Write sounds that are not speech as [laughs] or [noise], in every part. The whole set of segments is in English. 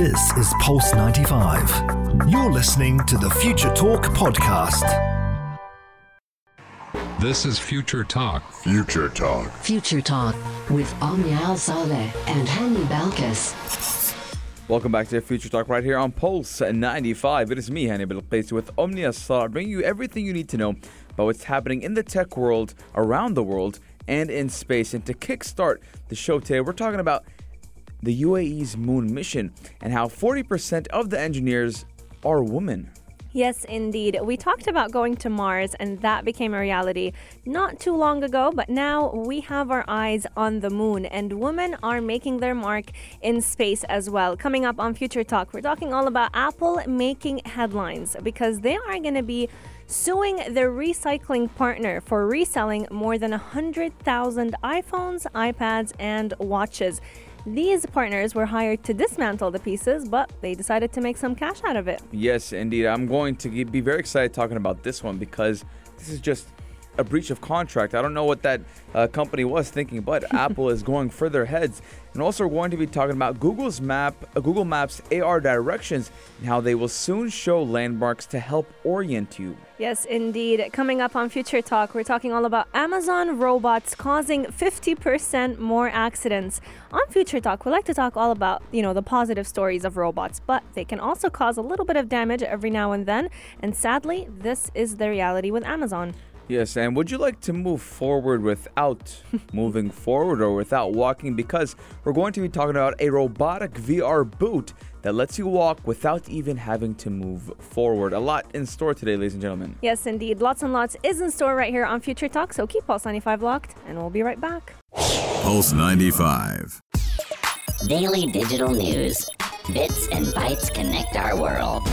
This is Pulse 95. You're listening to the Future Talk podcast. This is Future Talk. Future Talk. Future Talk with Omnia Al Saleh and Hani Balkis. Welcome back to Future Talk right here on Pulse 95. It is me, Hani Balkis, with Omnia Salah, bringing you everything you need to know about what's happening in the tech world, around the world, and in space. And to kickstart the show today, we're talking about the UAE's moon mission and how 40% of the engineers are women. Yes, indeed. We talked about going to Mars, and that became a reality not too long ago, but now we have our eyes on the moon, and women are making their mark in space as well. Coming up on Future Talk, we're talking all about Apple making headlines because they are going to be suing their recycling partner for reselling more than 100,000 iPhones, iPads, and watches. These partners were hired to dismantle the pieces, but they decided to make some cash out of it. Yes, indeed. I'm going to be very excited talking about this one because this is just a breach of contract. I don't know what that uh, company was thinking, but [laughs] Apple is going further heads. And also, we're going to be talking about Google's map, uh, Google Maps AR directions, and how they will soon show landmarks to help orient you. Yes, indeed. Coming up on Future Talk, we're talking all about Amazon robots causing 50% more accidents. On Future Talk, we like to talk all about, you know, the positive stories of robots, but they can also cause a little bit of damage every now and then. And sadly, this is the reality with Amazon. Yes, and would you like to move forward without [laughs] moving forward or without walking? Because we're going to be talking about a robotic VR boot that lets you walk without even having to move forward. A lot in store today, ladies and gentlemen. Yes, indeed. Lots and lots is in store right here on Future Talk, so keep Pulse 95 locked, and we'll be right back. Pulse 95. Daily digital news. Bits and bytes connect our world.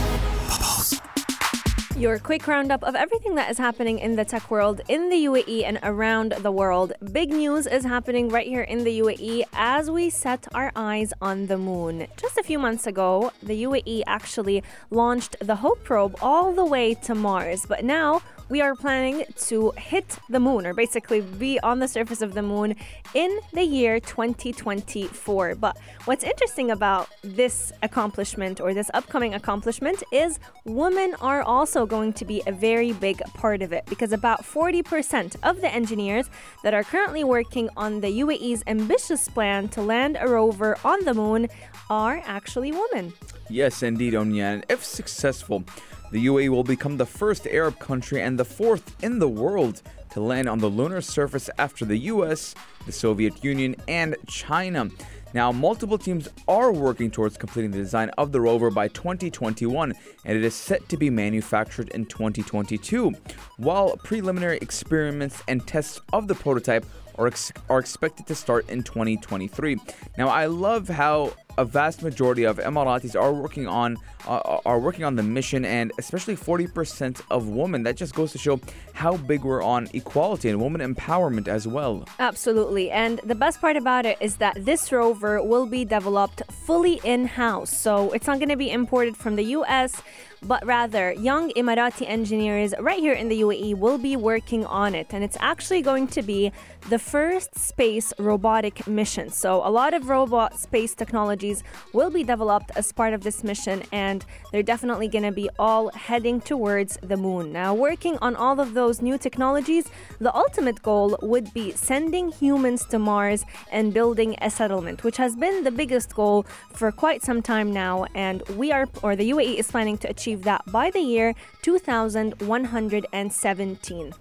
Your quick roundup of everything that is happening in the tech world in the UAE and around the world. Big news is happening right here in the UAE as we set our eyes on the moon. Just a few months ago, the UAE actually launched the Hope probe all the way to Mars, but now we are planning to hit the moon, or basically be on the surface of the moon in the year 2024. But what's interesting about this accomplishment or this upcoming accomplishment is women are also going to be a very big part of it because about 40% of the engineers that are currently working on the UAE's ambitious plan to land a rover on the moon are actually women. Yes, indeed, Omnia. If successful, the UAE will become the first Arab country and the fourth in the world to land on the lunar surface after the US, the Soviet Union, and China. Now, multiple teams are working towards completing the design of the rover by 2021, and it is set to be manufactured in 2022, while preliminary experiments and tests of the prototype are, ex- are expected to start in 2023. Now, I love how a vast majority of Emiratis are working on uh, are working on the mission, and especially 40% of women. That just goes to show how big we're on equality and woman empowerment as well. Absolutely, and the best part about it is that this rover will be developed fully in-house, so it's not going to be imported from the U.S but rather young Emirati engineers right here in the UAE will be working on it. And it's actually going to be the first space robotic mission. So, a lot of robot space technologies will be developed as part of this mission, and they're definitely going to be all heading towards the moon. Now, working on all of those new technologies, the ultimate goal would be sending humans to Mars and building a settlement, which has been the biggest goal for quite some time now. And we are, or the UAE is planning to achieve achieve that by the year 2117.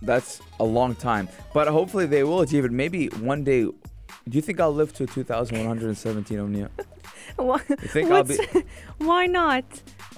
That's a long time, but hopefully they will achieve it. Maybe one day. Do you think I'll live to 2117, Omnia? [laughs] Why, you think I'll be? [laughs] Why not?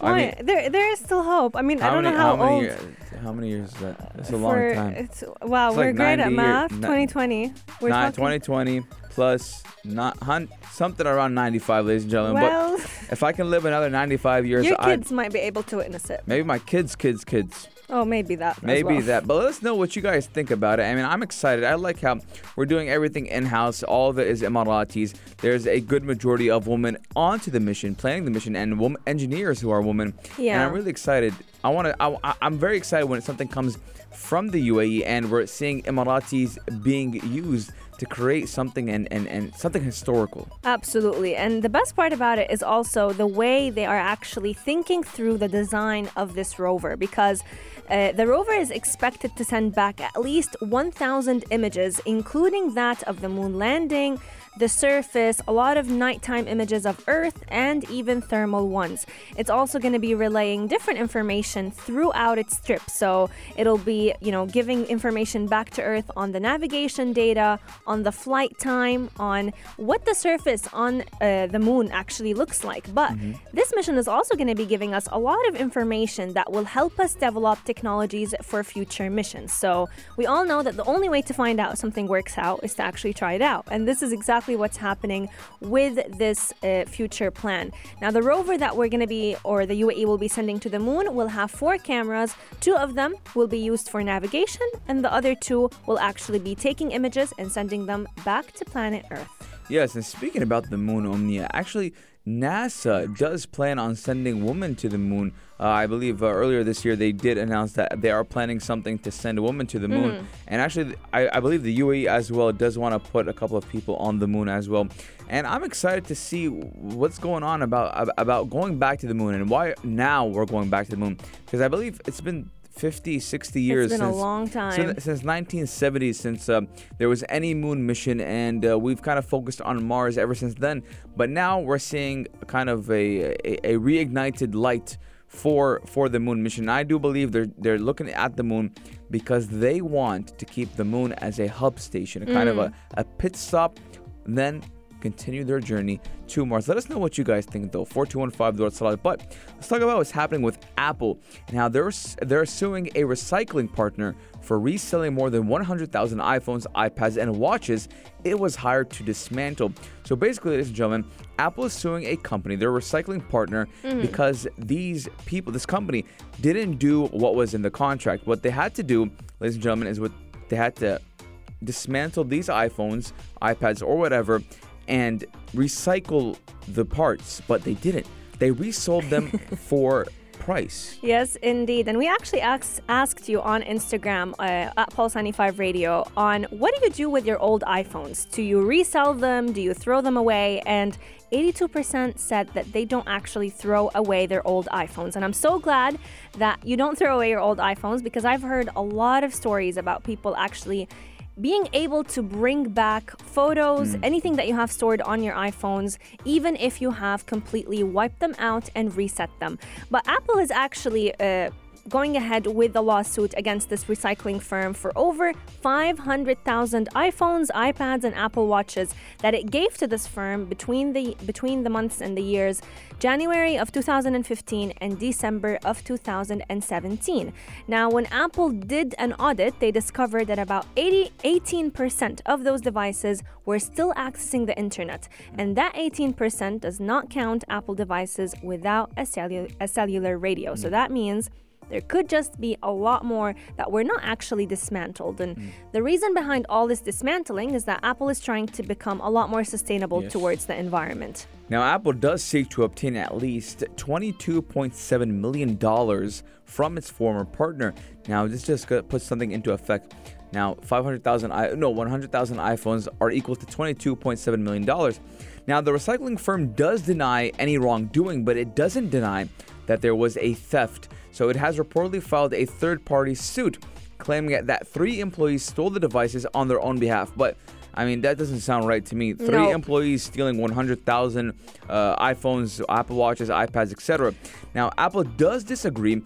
Why? I mean, there, there is still hope. I mean, I don't many, know how, how old. Years, how many years is that? It's a for, long time. It's, wow, it's we're like great at math. Year, 2020. We're not talking 2020 plus not hun- something around 95, ladies and gentlemen. Well, but if I can live another 95 years, your I'd, kids might be able to witness it. maybe my kids, kids, kids. Oh, maybe that. Maybe well. that. But let us know what you guys think about it. I mean, I'm excited. I like how we're doing everything in house. All of it is Emiratis. There's a good majority of women onto the mission, planning the mission, and woman engineers who are women. Yeah. And I'm really excited. I want to. I, I'm very excited when something comes from the UAE and we're seeing Emiratis being used to create something and, and, and something historical. Absolutely. And the best part about it is also the way they are actually thinking through the design of this rover because uh, the rover is expected to send back at least 1,000 images, including that of the moon landing, the surface, a lot of nighttime images of Earth, and even thermal ones. It's also going to be relaying different information throughout its trip. So it'll be, you know, giving information back to Earth on the navigation data, on the flight time, on what the surface on uh, the moon actually looks like. But this mission is also going to be giving us a lot of information that will help us develop technologies for future missions. So we all know that the only way to find out something works out is to actually try it out. And this is exactly what's happening with this uh, future plan. Now, the rover that we're going to be, or the UAE will be sending to the moon, will have four cameras. Two of them will be used for navigation, and the other two will actually be taking images and sending them back to planet Earth. Yes, and speaking about the moon, Omnia, actually, NASA does plan on sending women to the moon. Uh, I believe uh, earlier this year they did announce that they are planning something to send a woman to the moon. And actually, I, I believe the UAE as well does want to put a couple of people on the moon as well. And I'm excited to see what's going on about about going back to the moon and why now we're going back to the moon. Because I believe it's been 50, 60 years It's been a long time. since 1970 since um, there was any moon mission and uh, we've kind of focused on mars ever since then. But now we're seeing kind of a, a, a reignited light for for the moon mission. I do believe they're they're looking at the moon because they want to keep the moon as a hub station a kind of a, a pit stop then continue their journey to Mars. Let us know what you guys think, though. 4215 Salat. But let's talk about what's happening with Apple and how they're, they're suing a recycling partner for reselling more than 100,000 iPhones, iPads, and watches it was hired to dismantle. So basically, ladies and gentlemen, Apple is suing a company, their recycling partner, mm. because these people, this company, didn't do what was in the contract. What they had to do, ladies and gentlemen, is what they had to dismantle these iPhones, iPads, or whatever, and recycle the parts, but they didn't. They resold them [laughs] for price. Yes, indeed. And we actually asked, asked you on Instagram uh, at Pulse95 Radio on what do you do with your old iPhones? Do you resell them? Do you throw them away? And 82% said that they don't actually throw away their old iPhones. And I'm so glad that you don't throw away your old iPhones because I've heard a lot of stories about people actually being able to bring back photos, anything that you have stored on your iPhones, even if you have completely wiped them out and reset them. But Apple is actually uh, going ahead with the lawsuit against this recycling firm for over 500,000 iPhones, iPads, and Apple Watches that it gave to this firm between the between the months and the years January of 2015 and December of 2017. Now, when Apple did an audit, they discovered that about 80, 18% of those devices were still accessing the internet, and that 18% does not count Apple devices without a, cellu- a cellular radio. So that means there could just be a lot more that were not actually dismantled. And mm. the reason behind all this dismantling is that Apple is trying to become a lot more sustainable Yes. towards the environment. Now, Apple does seek to obtain at least $22.7 million from its former partner. Now, this just puts something into effect. Now, 500,000, i- no, 100,000 iPhones are equal to $22.7 million. Now, the recycling firm does deny any wrongdoing, but it doesn't deny that there was a theft. So it has reportedly filed a third party suit claiming that three employees stole the devices on their own behalf. But I mean, that doesn't sound right to me. Three No. employees stealing 100,000 uh, iPhones, Apple Watches, iPads, etc. Now, Apple does disagree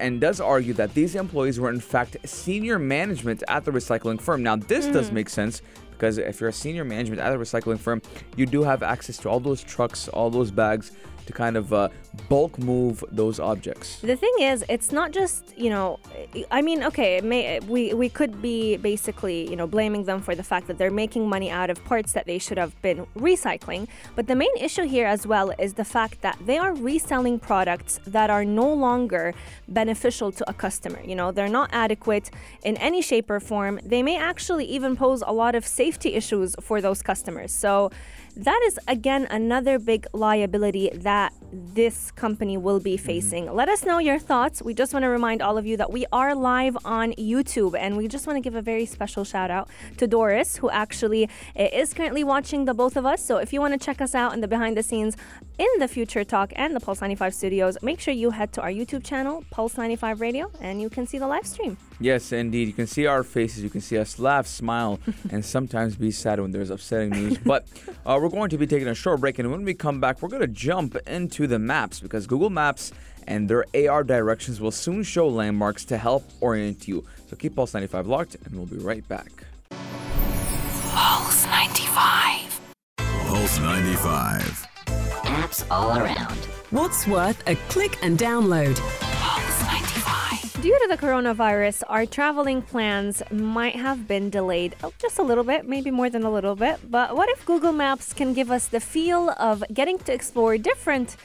and does argue that these employees were in fact senior management at the recycling firm. Now, this does make sense because if you're a senior management at a recycling firm, you do have access to all those trucks, all those bags to kind of uh, bulk move those objects. The thing is, it's not just you know, I mean, okay, may, we we could be basically you know blaming them for the fact that they're making money out of parts that they should have been recycling. But the main issue here as well is the fact that they are reselling products that are no longer beneficial to a customer. You know, they're not adequate in any shape or form. They may actually even pose a lot of safety issues for those customers. So that is again another big liability that this company will be facing. Let us know your thoughts. We just want to remind all of you that we are live on YouTube and we just want to give a very special shout out to Doris, who actually uh, is currently watching the both of us. So if you want to check us out in the behind the scenes in the Future Talk and the Pulse 95 studios, make sure you head to our YouTube channel, Pulse 95 Radio, and you can see the live stream. Yes, indeed. You can see our faces. You can see us laugh, smile, [laughs] and sometimes be sad when there's upsetting news. But uh, we're going to be taking a short break, and when we come back, we're going to jump into the maps because Google Maps and their AR directions will soon show landmarks to help orient you. So keep Pulse 95 locked, and we'll be right back. Pulse 95. Pulse 95. Apps all around. What's worth a click and download? Due to the coronavirus, our traveling plans might have been delayed oh, just a little bit, maybe more than a little bit. But what if Google Maps can give us the feel of getting to explore different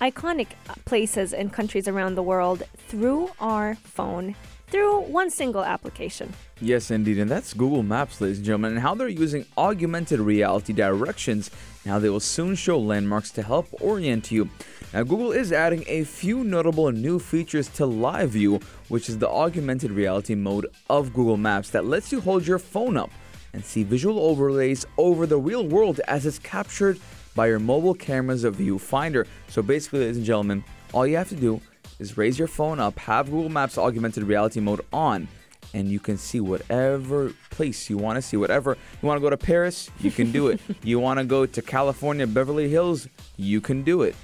iconic places and countries around the world through our phone, through one single application? Yes, indeed. And that's Google Maps, ladies and gentlemen, and how they're using augmented reality directions and how they will soon show landmarks to help orient you. Now, Google is adding a few notable new features to Live View, which is the augmented reality mode of Google Maps that lets you hold your phone up and see visual overlays over the real world as it's captured by your mobile camera's viewfinder. So basically, ladies and gentlemen, all you have to do is raise your phone up, have Google Maps augmented reality mode on, and you can see whatever place you want to see. Whatever you want to go to Paris, you can do it. [laughs] you want to go to California, Beverly Hills, you can do it.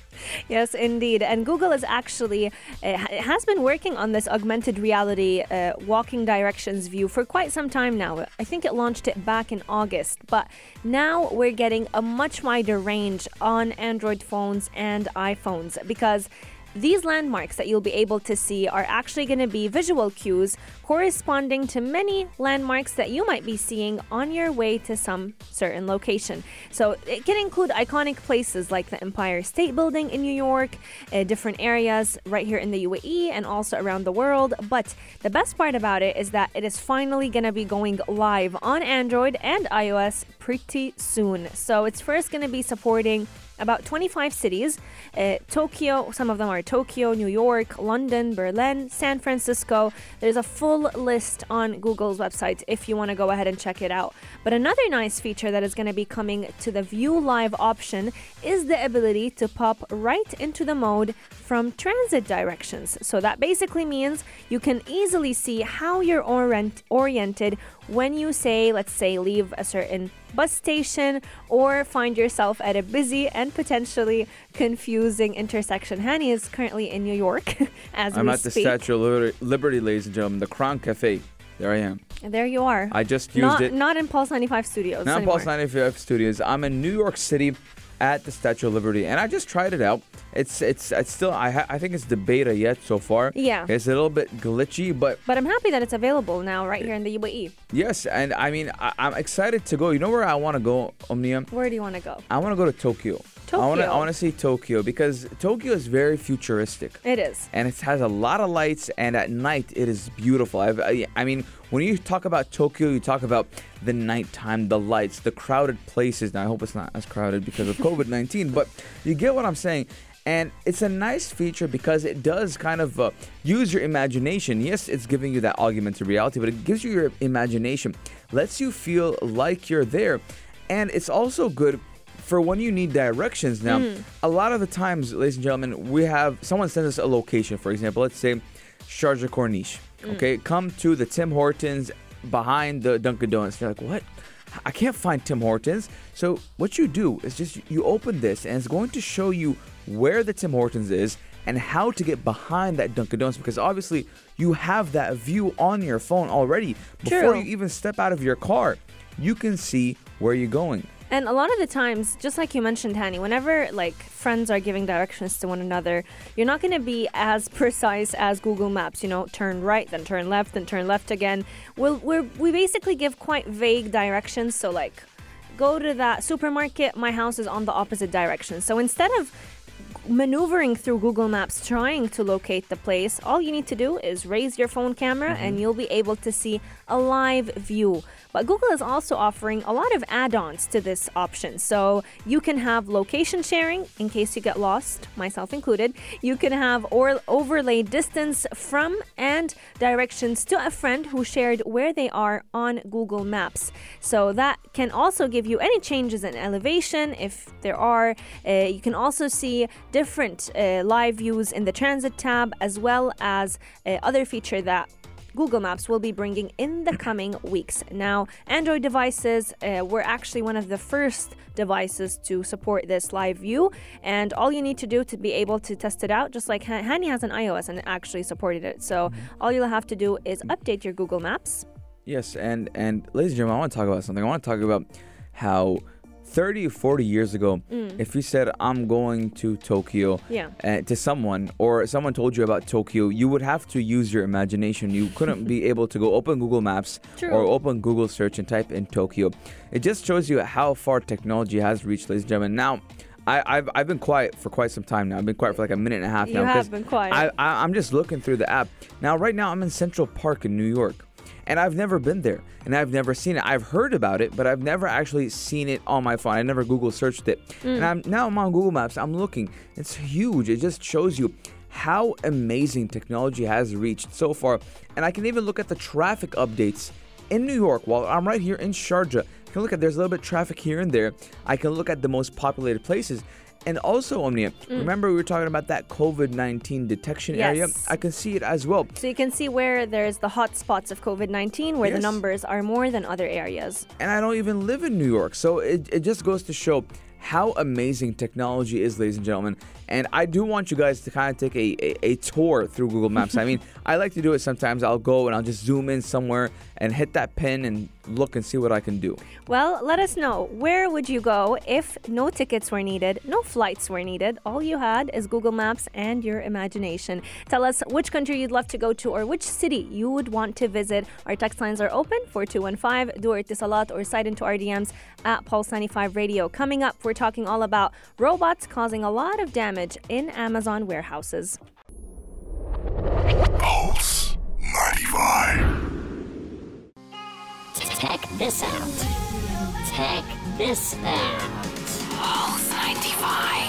Yes, indeed. And Google is actually uh, it has been working on this augmented reality uh, walking directions view for quite some time now. I think it launched it back in August, but now we're getting a much wider range on Android phones and iPhones because these landmarks that you'll be able to see are actually going to be visual cues corresponding to many landmarks that you might be seeing on your way to some certain location. So it can include iconic places like the Empire State Building in New York, uh, different areas right here in the UAE and also around the world. But the best part about it is that it is finally going to be going live on Android and iOS pretty soon. So it's first going to be supporting about 25 cities uh, Tokyo, some of them are Tokyo, New York, London, Berlin, San Francisco. There's a full list on Google's website if you want to go ahead and check it out. But another nice feature that is going to be coming to the View Live option is the ability to pop right into the mode from transit directions. So that basically means you can easily see how you're orient- oriented when you say, let's say, leave a certain bus station or find yourself at a busy and potentially confusing intersection. Hani is currently in New York [laughs] as I'm we at the. Statue of Liberty, Liberty, ladies and gentlemen, the Crown Cafe. There I am. There you are. I just used not, it. Not in Pulse 95 Studios. Not anymore. Pulse 95 Studios. I'm in New York City at the Statue of Liberty, and I just tried it out. It's it's it's still I ha- I think it's the beta yet so far. Yeah. It's a little bit glitchy, but But I'm happy that it's available now, right here in the UAE. yes, and I mean I, I'm excited to go. You know where I want to go, Omnia? Where do you want to go? I want to go to Tokyo. I want to Tokyo. I want to see Tokyo because Tokyo is very futuristic. It is. and it has a lot of lights and at night it is beautiful I've, I, I mean when you talk about tokyo you talk about the nighttime the lights the crowded places now i hope it's not as crowded because of [laughs] covid-19 but you get what i'm saying and it's a nice feature because it does kind of uh, use your imagination yes it's giving you that augmented reality but it gives you your imagination lets you feel like you're there and it's also good for when you need directions. Now mm. a lot of the times ladies and gentlemen we have someone sends us a location for example let's say Sharjah Corniche mm. okay? Come to the Tim Hortons behind the Dunkin' Donuts. You're like what? I can't find Tim Hortons. So what you do is just you open this and it's going to show you where the Tim Hortons is and how to get behind that Dunkin' Donuts because obviously you have that view on your phone already. Before True. you even step out of your car you can see where you're going And a lot of the times, just like you mentioned, Hani, whenever like friends are giving directions to one another, you're not going to be as [laughs] precise as Google Maps. You know, turn right, then turn left, then turn left again. We'll, we're, we basically give quite vague directions. So like, go to that supermarket. My house is on the opposite direction. So instead of maneuvering through Google Maps trying to locate the place, all you need to do is raise your phone camera and you'll be able to see a live view. But Google is also offering a lot of add ons to this option. So you can have location sharing in case you get lost, myself included. You can have or overlay distance from and directions to a friend who shared where they are on Google Maps. So that can also give you any changes in elevation if there are. Uh, you can also see different uh, live views in the transit tab as well as uh, other feature that Google Maps will be bringing in the coming weeks. Now, Android devices uh, were actually one of the first devices to support this live view, and all you need to do to be able to test it out, just like Han- Hani has an iOS and actually supported it. So all you'll have to do is update your Google Maps. Yes, and and ladies and gentlemen, I want to talk about something. I want to talk about how 30 or 40 years ago, if you said I'm going to Tokyo Yeah. uh, to someone or someone told you about Tokyo, you would have to use your imagination. You couldn't be [laughs] able to go open Google Maps True. or open Google search and type in Tokyo. It just shows you how far technology has reached, ladies and gentlemen. Now, I, I've, I've been quiet for quite some time now. I've been quiet for like a minute and a half You now. have 'cause been quiet. I, I, I'm just looking through the app. Now, right now, I'm in Central Park in New York. And I've never been there and I've never seen it. I've heard about it, but I've never actually seen it on my phone. I never Google searched it. And mm. I'm now I'm on Google Maps. I'm looking. It's huge. It just shows you how amazing technology has reached so far. And I can even look at the traffic updates in New York while I'm right here in Sharjah. I can look at there's a little bit of traffic here and there. I can look at the most populated places. And also, Omnia, mm. remember we were talking about that COVID 19 detection area? Yes. I can see it as well. So you can see where there's the hot spots of COVID 19, where the numbers are more than other areas. and I don't even live in New York. So it, it just goes to show how amazing technology is, ladies and gentlemen. And I do want you guys to kind of take a, a, a tour through Google Maps. I mean, [laughs] I like to do it sometimes. I'll go and I'll just zoom in somewhere and hit that pin and look and see what I can do. Well, let us know where would you go if no tickets were needed, no flights were needed. All you had is Google Maps and your imagination. Tell us which country you'd love to go to or which city you would want to visit. Our text lines are open 4215 do it salat or slide into our DMs at Pulse 95 Radio. Coming up, we're talking all about robots causing a lot of damage in Amazon warehouses. Pulse 95. Check this out. Check this out. Pulse 95.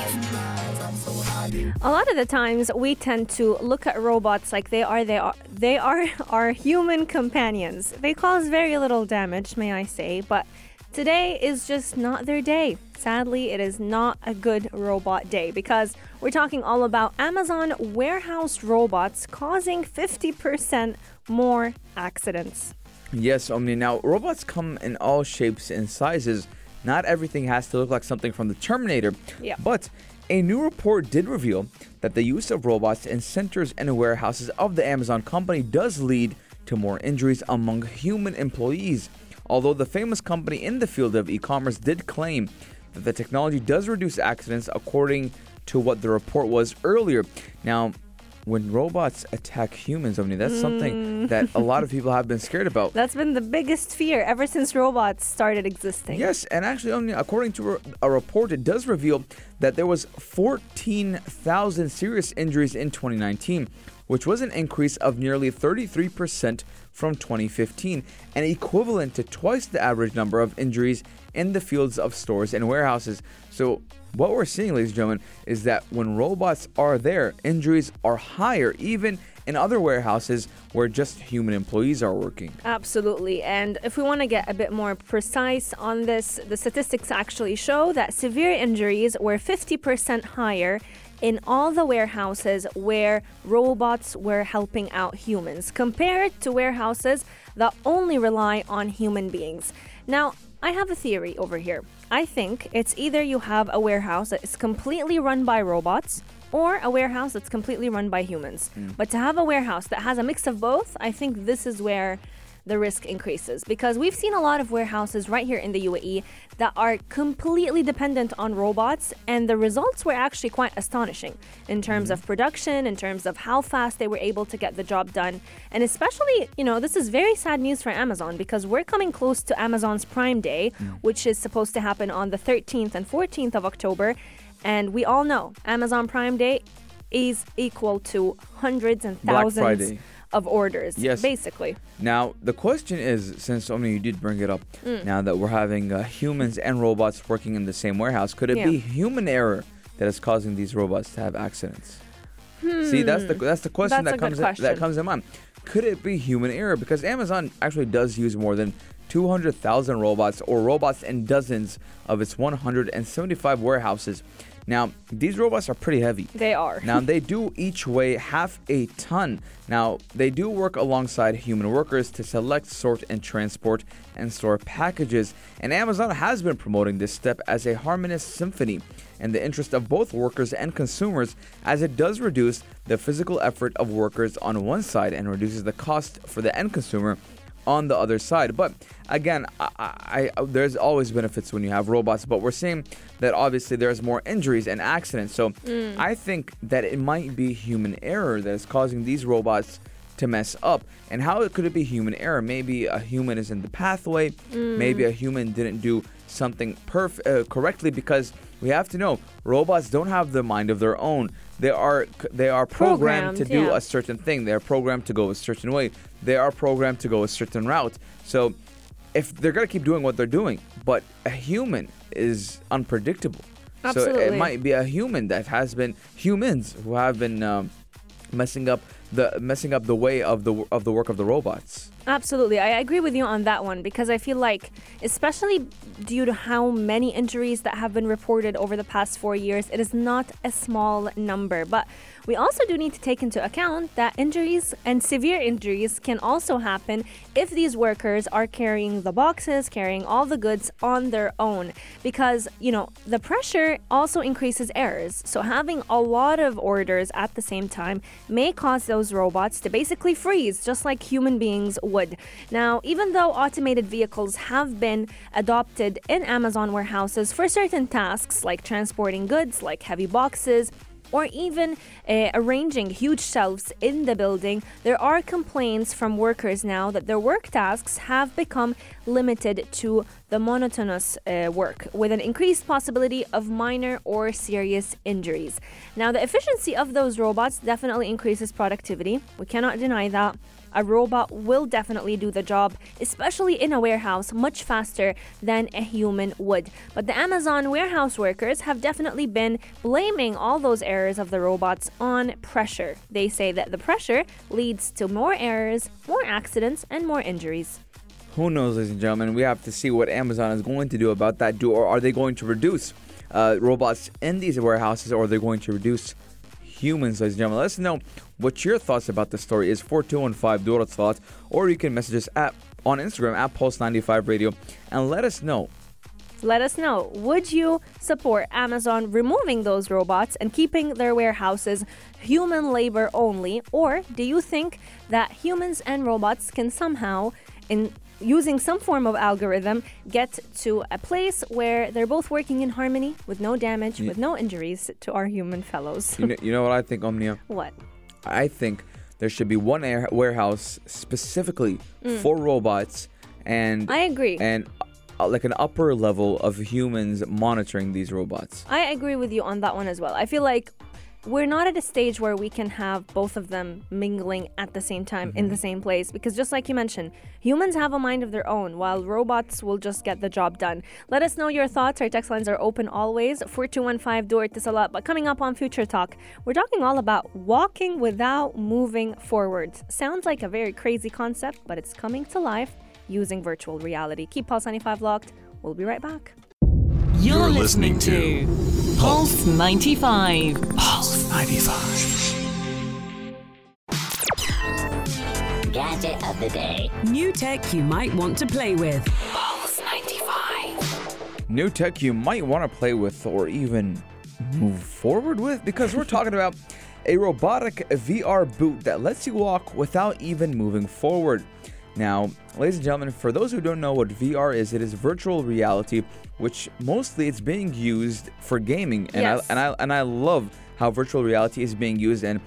A lot of the times we tend to look at robots like they are they are they are [laughs] our human companions. They cause very little damage, may I say, but today is just not their day. Sadly, it is not a good robot day because we're talking all about Amazon warehouse robots causing 50% more accidents. Yes, Omni. Now, robots come in all shapes and sizes. Not everything has to look like something from the Terminator. Yeah. But a new report did reveal that the use of robots in centers and warehouses of the Amazon company does lead to more injuries among human employees. Although the famous company in the field of e commerce did claim that the technology does reduce accidents according to what the report was earlier. Now, when robots attack humans, Omni, that's something mm. that a lot of [laughs] people have been scared about. That's been the biggest fear ever since robots started existing. Yes, and actually, only according to a- report, it does reveal that there was 14,000 serious injuries in 2019, which was an increase of nearly 33% from 2015, and equivalent to twice the average number of injuries in the fields of stores and warehouses. So, what we're seeing, ladies and gentlemen, is that when robots are there, injuries are higher, even in other warehouses where just human employees are working. Absolutely. And if we want to get a bit more precise on this, the statistics actually show that severe injuries were 50% higher in all the warehouses where robots were helping out humans compared to warehouses that only rely on human beings. Now, I have a theory over here. I think it's either you have a warehouse that is completely run by robots or a warehouse that's completely run by humans. Mm. But to have a warehouse that has a mix of both, I think this is where the risk increases because we've seen a lot of warehouses right here in the UAE that are completely dependent on robots, and the results were actually quite astonishing in terms mm-hmm. of production, in terms of how fast they were able to get the job done. And especially, you know, this is very sad news for Amazon because we're coming close to Amazon's Prime Day, mm. which is supposed to happen on the 13th and 14th of October. And we all know Amazon Prime Day is equal to hundreds and Black thousands Friday. Of orders. Yes. Basically. Now, the question is since only you did bring it up, Mm. now that we're having uh, humans and robots working in the same warehouse, could it Yeah. be human error that is causing these robots to have accidents? See, that's the that's the question Hmm. That's that comes in, that comes in mind. Could it be human error? Because Amazon actually does use more than 200,000 robots or robots in dozens of its 175 warehouses. Now, these robots are pretty heavy. They are. Now, they do each weigh half a ton. Now, they do work alongside human workers to select, sort, and transport and store packages. And Amazon has been promoting this step as a harmonious symphony in the interest of both workers and consumers, as it does reduce the physical effort of workers on one side and reduces the cost for the end consumer on the other side. But again, I, I, there's always benefits when you have robots, but we're seeing that obviously there's more injuries and accidents. So I think that it might be human error that is causing these robots to mess up. And how could it be human error? Maybe a human is in the pathway. Maybe a human didn't do something perf- uh, correctly because we have to know robots don't have the mind of their own. They are they are programmed, to do yeah. a certain thing. They are programmed to go a certain way. They are programmed to go a certain route. So if they're gonna keep doing what they're doing, but a human is unpredictable. So it might be a human that has been humans who have been um, messing up the messing up the way of the of the work of the robots. Absolutely. I agree with you on that one because I feel like, especially due to how many injuries that have been reported over the past four years, it is not a small number. But we also do need to take into account that injuries and severe injuries can also happen if these workers are carrying the boxes, carrying all the goods on their own. Because, you know, the pressure also increases errors. So having a lot of orders at the same time may cause those robots to basically freeze, just like human beings would. Now, even though automated vehicles have been adopted in Amazon warehouses for certain tasks like transporting goods, like heavy boxes, or even uh, arranging huge shelves in the building, there are complaints from workers now that their work tasks have become limited to the monotonous uh, work with an increased possibility of minor or serious injuries. Now, the efficiency of those robots definitely increases productivity. We cannot deny that. A robot will definitely do the job, especially in a warehouse, much faster than a human would. But the Amazon warehouse workers have definitely been blaming all those errors of the robots on pressure. They say that the pressure leads to more errors, more accidents, and more injuries. Who knows, ladies and gentlemen? We have to see what Amazon is going to do about that. Do or are they going to reduce uh, robots in these warehouses, or are they going to reduce humans, ladies and gentlemen? Let us know what your thoughts about the story is. 4215 Dura Thought, or you can message us at on Instagram at Pulse95 Radio and let us know. Let us know. Would you support Amazon removing those robots and keeping their warehouses human labor only? Or do you think that humans and robots can somehow, in using some form of algorithm, get to a place where they're both working in harmony with no damage, with no injuries to our human fellows? You know, you know what I think, Omnia? [laughs] what? I think there should be one air- warehouse specifically for robots and Mm. I agree. and uh, like an upper level of humans monitoring these robots. I agree with you on that one as well. I feel like we're not at a stage where we can have both of them mingling at the same time in the mm-hmm. same place because just like you mentioned, humans have a mind of their own while robots will just get the job done. Let us know your thoughts. Our text lines are open always. 4215 do it this a lot. But coming up on Future Talk, we're talking all about walking without moving forwards. Sounds like a very crazy concept, but it's coming to life using virtual reality. Keep Pulse 95 locked. We'll be right back. You're, You're listening, listening to Pulse 95. Pulse 95. Gadget of the day. New tech you might want to play with. Pulse 95. New tech you might want to play with or even move forward with because we're talking about a robotic VR boot that lets you walk without even moving forward. Now, ladies and gentlemen, for those who don't know what VR is, it is virtual reality, which mostly it's being used for gaming, and Yes. I and I and I love how virtual reality is being used. And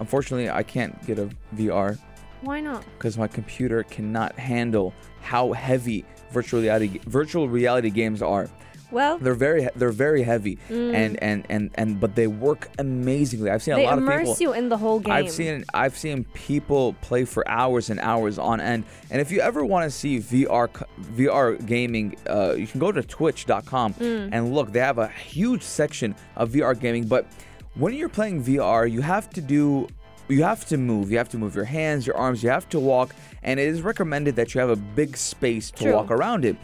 unfortunately, I can't get a VR Why not? because my computer cannot handle how heavy virtual reality virtual reality games are. Well, They're very they're very heavy, and, and and and but they work amazingly. I've seen a Mm. lot of people. immerse you in the whole game. I've seen I've seen people play for hours and hours on end. And if you ever want to see VR VR gaming, uh, you can go to Twitch.com Mm. and look. They have a huge section of VR gaming. But when you're playing VR, you have to do you have to move. You have to move your hands, your arms. You have to walk, and it is recommended that you have a big space to True. walk around it.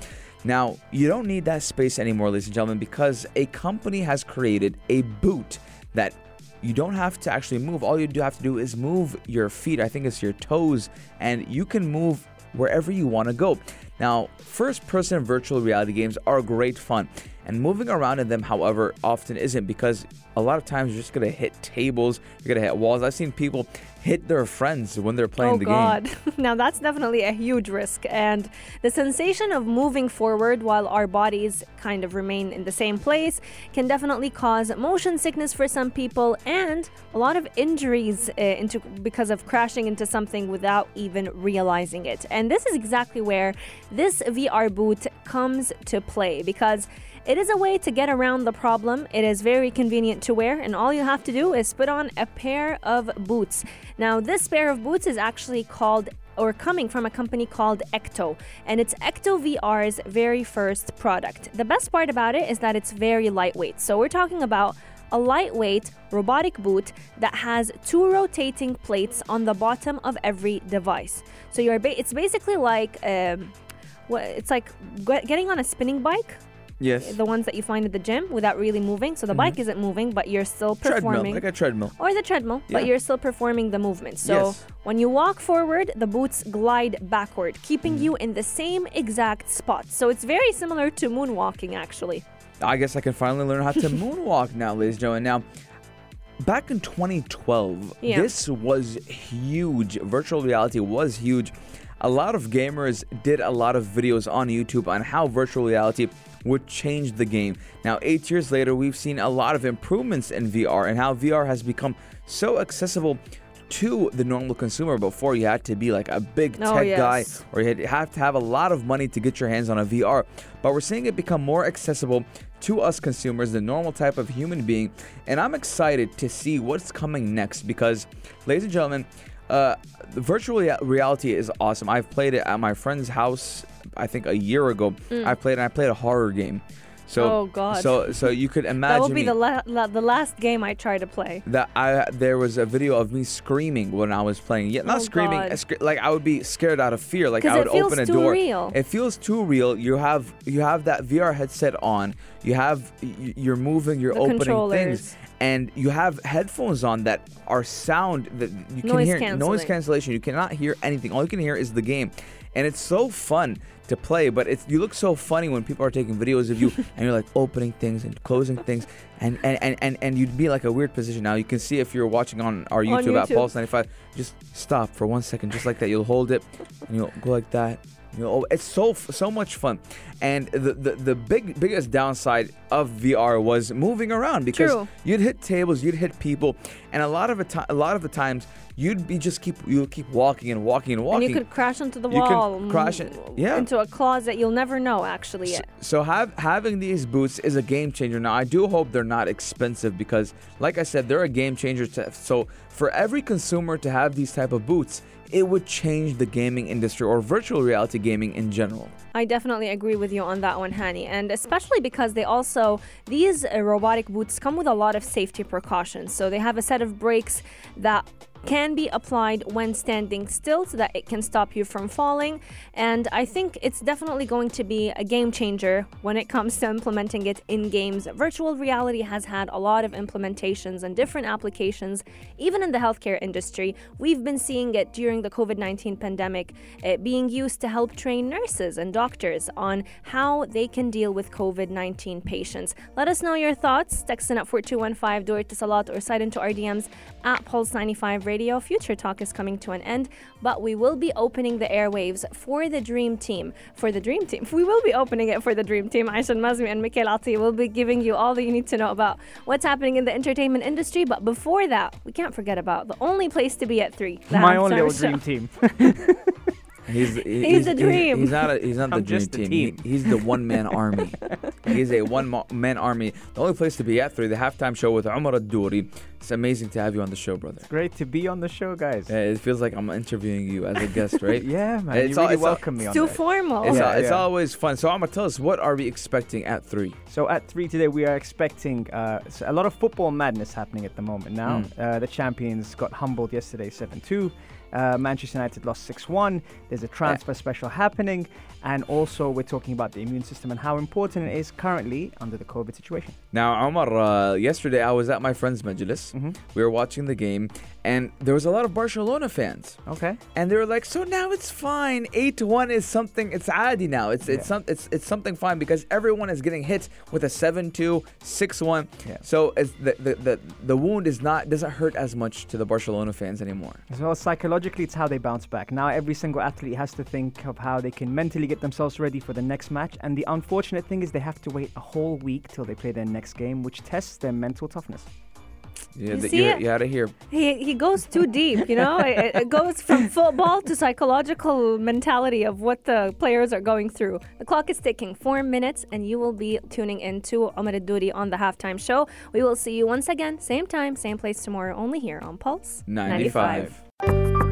Now, you don't need that space anymore, ladies and gentlemen, because a company has created a boot that you don't have to actually move. All you do have to do is move your feet. I think it's your toes, and you can move wherever you want to go. Now, first person virtual reality games are great fun, and moving around in them, however, often isn't because a lot of times you're just gonna hit tables, you're gonna hit walls. I've seen people hit their friends when they're playing oh the God. game. [laughs] now that's definitely a huge risk. And the sensation of moving forward while our bodies kind of remain in the same place can definitely cause motion sickness for some people and a lot of injuries uh, into because of crashing into something without even realizing it. And this is exactly where this VR boot comes to play because it is a way to get around the problem. It is very convenient to wear, and all you have to do is put on a pair of boots. Now, this pair of boots is actually called or coming from a company called Ekto, and it's Ekto VR's very first product. The best part about it is that it's very lightweight. So, we're talking about a lightweight robotic boot that has two rotating plates on the bottom of every device. So, you're ba- it's basically like um, it's like getting on a spinning bike Yes. the ones that you find at the gym without really moving. So the bike isn't moving, but you're still Mm-hmm. treadmill, performing. like a treadmill. or the treadmill, but you're still performing the movement. So Yes. when you walk forward, the boots glide backward, keeping Mm. you in the same exact spot. So it's very similar to moonwalking, actually. I guess I can finally learn how to [laughs] moonwalk now, ladies and gentlemen. Now, back in 2012, Yeah. this was huge. Virtual reality was huge. A lot of gamers did a lot of videos on YouTube on how virtual reality would change the game. Now, eight years later, we've seen a lot of improvements in VR and how VR has become so accessible to the normal consumer. Before, you had to be like a big Oh, tech guy or you have to have a lot of money to get your hands on a VR. But we're seeing it become more accessible to us consumers, the normal type of human being. And I'm excited to see what's coming next because, ladies and gentlemen, uh, the virtual reality is awesome. I've played it at my friend's house, I think a year ago. I played it. I played a horror game. So, Mm. Oh, God. So, so you could [laughs] imagine That will be the, la- la- the last game I try to play. that I there was a video of me screaming when I was playing. Yeah, not Oh, screaming, sc- like I would be scared out of fear. Like I would open a too door. real. It feels too real. You have you have that VR headset on. You have you're moving. You're The opening things, and you have headphones on that are sound that you can Noise hear noise cancellation. You cannot hear anything. All you can hear is the game, and it's so fun to play. But it's you look so funny when people are taking videos of you [laughs] and you're like opening things and closing things, and and, and, and and you'd be like a weird position. Now you can see if you're watching on our YouTube, at YouTube. Pulse 95, just stop for one second, just like that. You'll hold it, and you'll go like that. You know, it's so so much fun, and the, the the big biggest downside of VR was moving around because True. you'd hit tables, you'd hit people, and a lot of the a lot of the times you'd be just keep you would keep walking and walking and walking. And you could crash into the You wall. crash in- yeah. Into a closet. You'll never know, actually. S- So have having these boots is a game changer. Now I do hope they're not expensive because, like I said, they're a game changer. To, so for every consumer to have these type of boots, it would change the gaming industry or virtual reality gaming in general. I definitely agree with you on that one, Hani. And especially because they also, these uh, robotic boots come with a lot of safety precautions. So they have a set of brakes that can be applied when standing still so that it can stop you from falling. And I think it's definitely going to be a game changer when it comes to implementing it in games. Virtual reality has had a lot of implementations and different applications, even in the healthcare industry. We've been seeing it during the COVID 19 pandemic, being used to help train nurses and doctors on how they can deal with COVID 19 patients. Let us know your thoughts. Text in at 4215, do it to Salat, or slide into our DMs at Pulse 95 Radio. Future Talk is coming to an end, but we will be opening the airwaves for the Dream Team. For the Dream Team, [laughs] we will be opening it for the Dream Team. Aishan Mazmi and Mikhail Ati will be giving you all that you need to know about what's happening in the entertainment industry. But before that, we can't forget about the only place to be at three. My own little show. dream team. [laughs] He's he- He's the dream. he's not a, he's not [laughs] the I'm dream team. team. He- he's the one man [laughs] army. he's a one man army. The only place to be at three, the halftime show with Omar Ad-Douri. It's amazing to have you on the show, brother. It's Great to be on the show, guys. Uh, It feels like I'm interviewing you as a guest, right? [laughs] yeah, man. It's you all- really it's all- welcome me It's on too that. formal. It's, Yeah, al- it's yeah. always fun. So, Omar, tell us what are we expecting at three? So at three today, we are expecting uh, s- a lot of football madness happening at the moment. Now, Mm. uh, the champions got humbled yesterday, seven-two. Uh, Manchester United lost six-one. There's a transfer special happening, and also we're talking about the immune system and how important it is currently under the COVID situation. Now, Omar, uh, yesterday I was at my friend's majlis. Mm-hmm. We were watching the game, and there was a lot of Barcelona fans. Okay. And they were like, "So now it's fine. 8 1 is something. It's adi now. It's it's Yeah. some, it's it's something fine because everyone is getting hit with a 7-2, 6-1. So it's the, the the the wound is not doesn't hurt as much to the Barcelona fans anymore. As well, psychologically, it's how they bounce back. Now, every single athlete has to think of how they can mentally get themselves ready for the next match. And the unfortunate thing is they have to wait a whole week till they play their next game, which tests their mental toughness. Yeah, You th- see you, it? you had to hear. He, he goes too deep, you know? [laughs] it, it goes from football to psychological mentality of what the players are going through. The clock is ticking. Four minutes, and you will be tuning in to Omar Duri on the halftime show. We will see you once again, same time, same place tomorrow, only here on Pulse 95.